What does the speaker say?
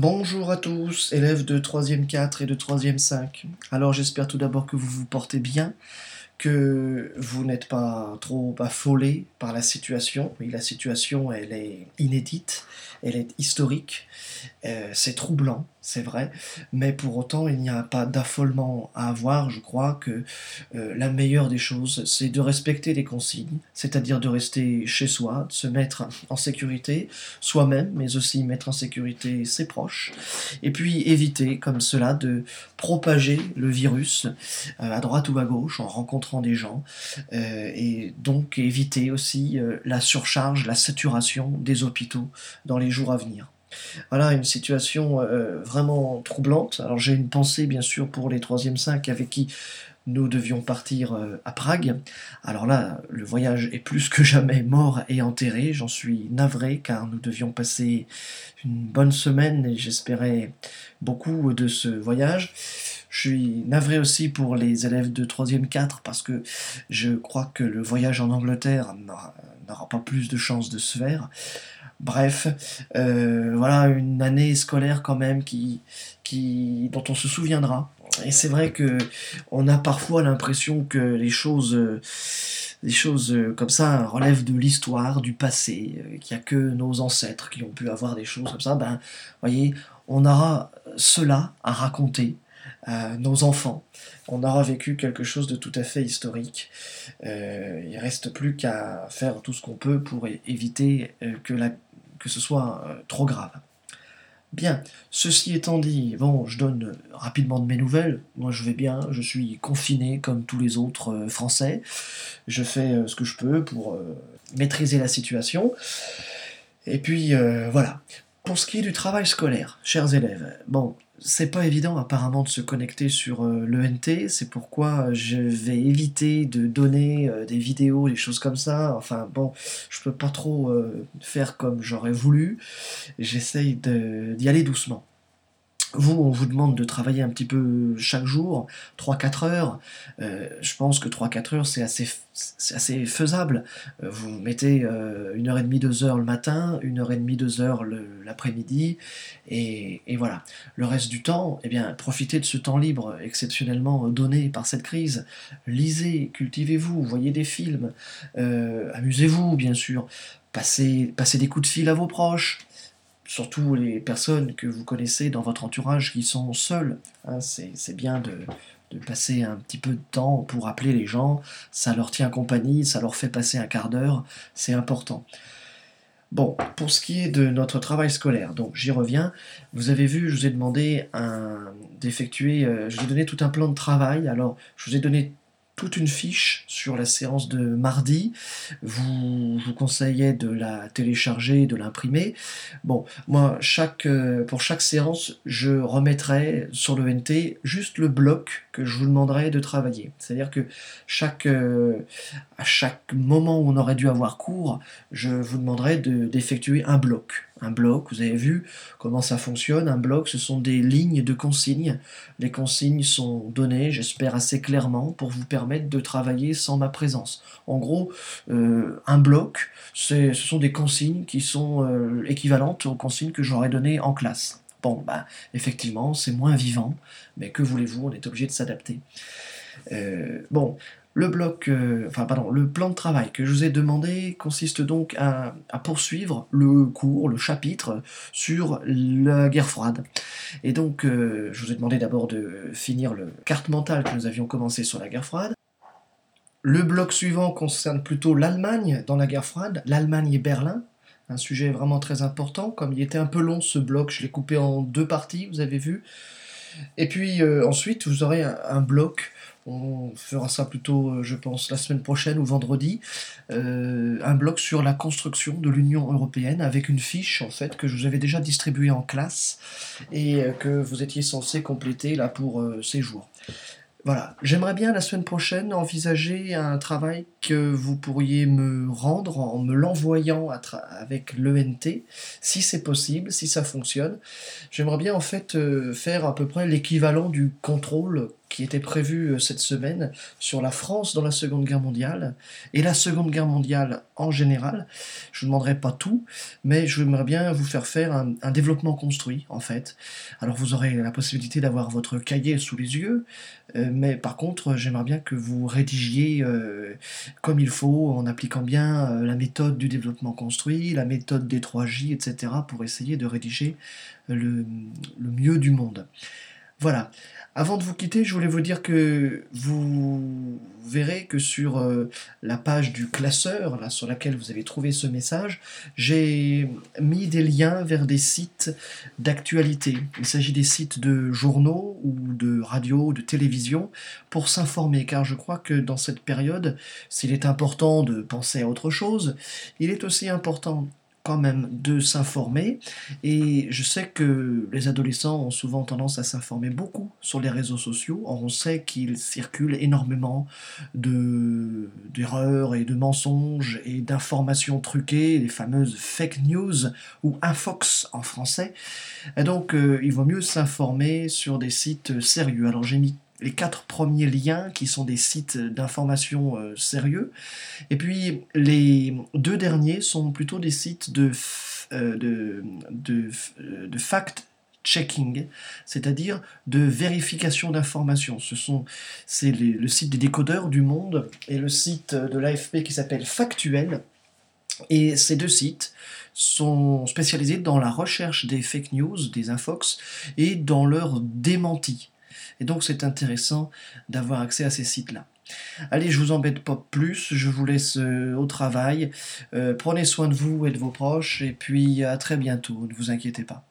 Bonjour à tous, élèves de 3e 4 et de 3e 5. Alors j'espère tout d'abord que vous vous portez bien, que vous n'êtes pas trop affolés par la situation. Oui, la situation, elle est inédite, elle est historique, euh, c'est troublant, c'est vrai, mais pour autant, il n'y a pas d'affolement à avoir. Je crois que euh, la meilleure des choses, c'est de respecter les consignes, c'est-à-dire de rester chez soi, de se mettre en sécurité soi-même, mais aussi mettre en sécurité ses proches, et puis éviter, comme cela, de propager le virus euh, à droite ou à gauche en rencontrant des gens, et donc éviter aussi la surcharge, la saturation des hôpitaux dans les jours à venir. Voilà, une situation euh, vraiment troublante. Alors j'ai une pensée bien sûr pour les 3e 5 avec qui nous devions partir euh, à Prague. Alors là, le voyage est plus que jamais mort et enterré. J'en suis navré car nous devions passer une bonne semaine et j'espérais beaucoup de ce voyage. Je suis navré aussi pour les élèves de 3e 4 parce que je crois que le voyage en Angleterre n'aura pas plus de chances de se faire. Bref, euh, voilà une année scolaire quand même qui, qui, dont on se souviendra. Et c'est vrai que on a parfois l'impression que les choses, les choses comme ça relèvent de l'histoire, du passé, qu'il n'y a que nos ancêtres qui ont pu avoir des choses comme ça. Ben, voyez, on aura cela à raconter à nos enfants. On aura vécu quelque chose de tout à fait historique. Euh, il reste plus qu'à faire tout ce qu'on peut pour éviter euh, que la que ce soit euh, trop grave. Bien, ceci étant dit, bon, je donne rapidement de mes nouvelles. Moi, je vais bien, je suis confiné comme tous les autres euh, Français. Je fais euh, ce que je peux pour maîtriser la situation. Et puis, voilà. Pour ce qui est du travail scolaire, chers élèves, bon, c'est pas évident apparemment de se connecter sur euh, l'ENT, c'est pourquoi je vais éviter de donner euh, des vidéos, des choses comme ça. Enfin bon, je peux pas trop euh, faire comme j'aurais voulu. J'essaye d'y aller doucement. Vous, on vous demande de travailler un petit peu chaque jour, 3-4 heures. Euh, je pense que 3-4 heures, c'est assez, assez faisable. Euh, vous mettez euh, une heure et demie, deux heures le matin, une heure et demie, deux heures l'après-midi, et, et, voilà. Le reste du temps, eh bien, profitez de ce temps libre exceptionnellement donné par cette crise. Lisez, cultivez-vous, voyez des films, amusez-vous, bien sûr. Passez, passez des coups de fil à vos proches, surtout les personnes que vous connaissez dans votre entourage qui sont seules. Hein, c'est bien de, passer un petit peu de temps pour appeler les gens, ça leur tient compagnie, ça leur fait passer un quart d'heure, c'est important. Bon, pour ce qui est de notre travail scolaire, donc j'y reviens. Vous avez vu, je vous ai demandé d'effectuer, euh, je vous ai donné tout un plan de travail. Alors, je vous ai donné toute une fiche sur la séance de mardi. Vous, vous conseillais de la télécharger, de l'imprimer. Bon, moi, chaque, euh, pour chaque séance, je remettrai sur le NT juste le bloc que je vous demanderai de travailler. C'est-à-dire que chaque, euh, à chaque moment où on aurait dû avoir cours, je vous demanderai d'effectuer un bloc un bloc, vous avez vu comment ça fonctionne. Un bloc, ce sont des lignes de consignes. Les consignes sont données, j'espère assez clairement, pour vous permettre de travailler sans ma présence. En gros, euh, un bloc, ce sont des consignes qui sont euh, équivalentes aux consignes que j'aurais données en classe. Bon, bah, effectivement, c'est moins vivant, mais que voulez-vous, on est obligé de s'adapter. Euh, bon, le bloc, enfin pardon, le plan de travail que je vous ai demandé consiste donc à, poursuivre le cours, le chapitre sur la guerre froide. Et donc, je vous ai demandé d'abord de finir le carte mentale que nous avions commencé sur la guerre froide. Le bloc suivant concerne plutôt l'Allemagne dans la guerre froide, l'Allemagne et Berlin. Un sujet vraiment très important. Comme il était un peu long ce bloc, je l'ai coupé en deux parties, vous avez vu. Et puis euh, ensuite, vous aurez un bloc on fera ça plutôt, euh, je pense, la semaine prochaine ou vendredi, euh, un bloc sur la construction de l'Union européenne avec une fiche en fait que je vous avais déjà distribuée en classe et que vous étiez censé compléter là pour ces jours. J'aimerais bien la semaine prochaine envisager un travail que vous pourriez me rendre en me l'envoyant avec l'ENT, si c'est possible, si ça fonctionne. J'aimerais bien en fait faire à peu près l'équivalent du contrôle qui était prévu euh, cette semaine sur la France dans la Seconde Guerre mondiale et la Seconde Guerre mondiale en général. Je ne demanderai pas tout, mais j'aimerais bien vous faire faire un, développement construit en fait. Alors vous aurez la possibilité d'avoir votre cahier sous les yeux, euh, mais par contre j'aimerais bien que vous rédigiez euh, comme il faut en appliquant bien la méthode du développement construit, la méthode des 3J, etc. pour essayer de rédiger le mieux du monde. Voilà. Avant de vous quitter, je voulais vous dire que vous verrez que sur euh, la page du classeur, là, sur laquelle vous avez trouvé ce message, j'ai mis des liens vers des sites d'actualité. Il s'agit des sites de journaux ou de radio, de télévision, pour s'informer, car je crois que dans cette période, s'il est important de penser à autre chose, il est aussi important même de s'informer. Et je sais que les adolescents ont souvent tendance à s'informer beaucoup sur les réseaux sociaux. On sait qu'il circule énormément de, d'erreurs et de mensonges et d'informations truquées, les fameuses fake news ou infox en français. Et donc, euh, il vaut mieux s'informer sur des sites sérieux. Alors, j'ai mis les quatre premiers liens qui sont des sites d'information euh, sérieux. Et puis les deux derniers sont plutôt des sites de, euh, de, de fact-checking, c'est-à-dire de vérification d'informations. Ce sont c'est le site des décodeurs du Monde et le site de l'AFP qui s'appelle Factuel. Et ces deux sites sont spécialisés dans la recherche des fake news, des infox, et dans leur démenti. Et donc c'est intéressant d'avoir accès à ces sites-là. Allez, je vous embête pas plus, je vous laisse euh, au travail. Euh, prenez soin de vous et de vos proches, et puis à très bientôt, ne vous inquiétez pas.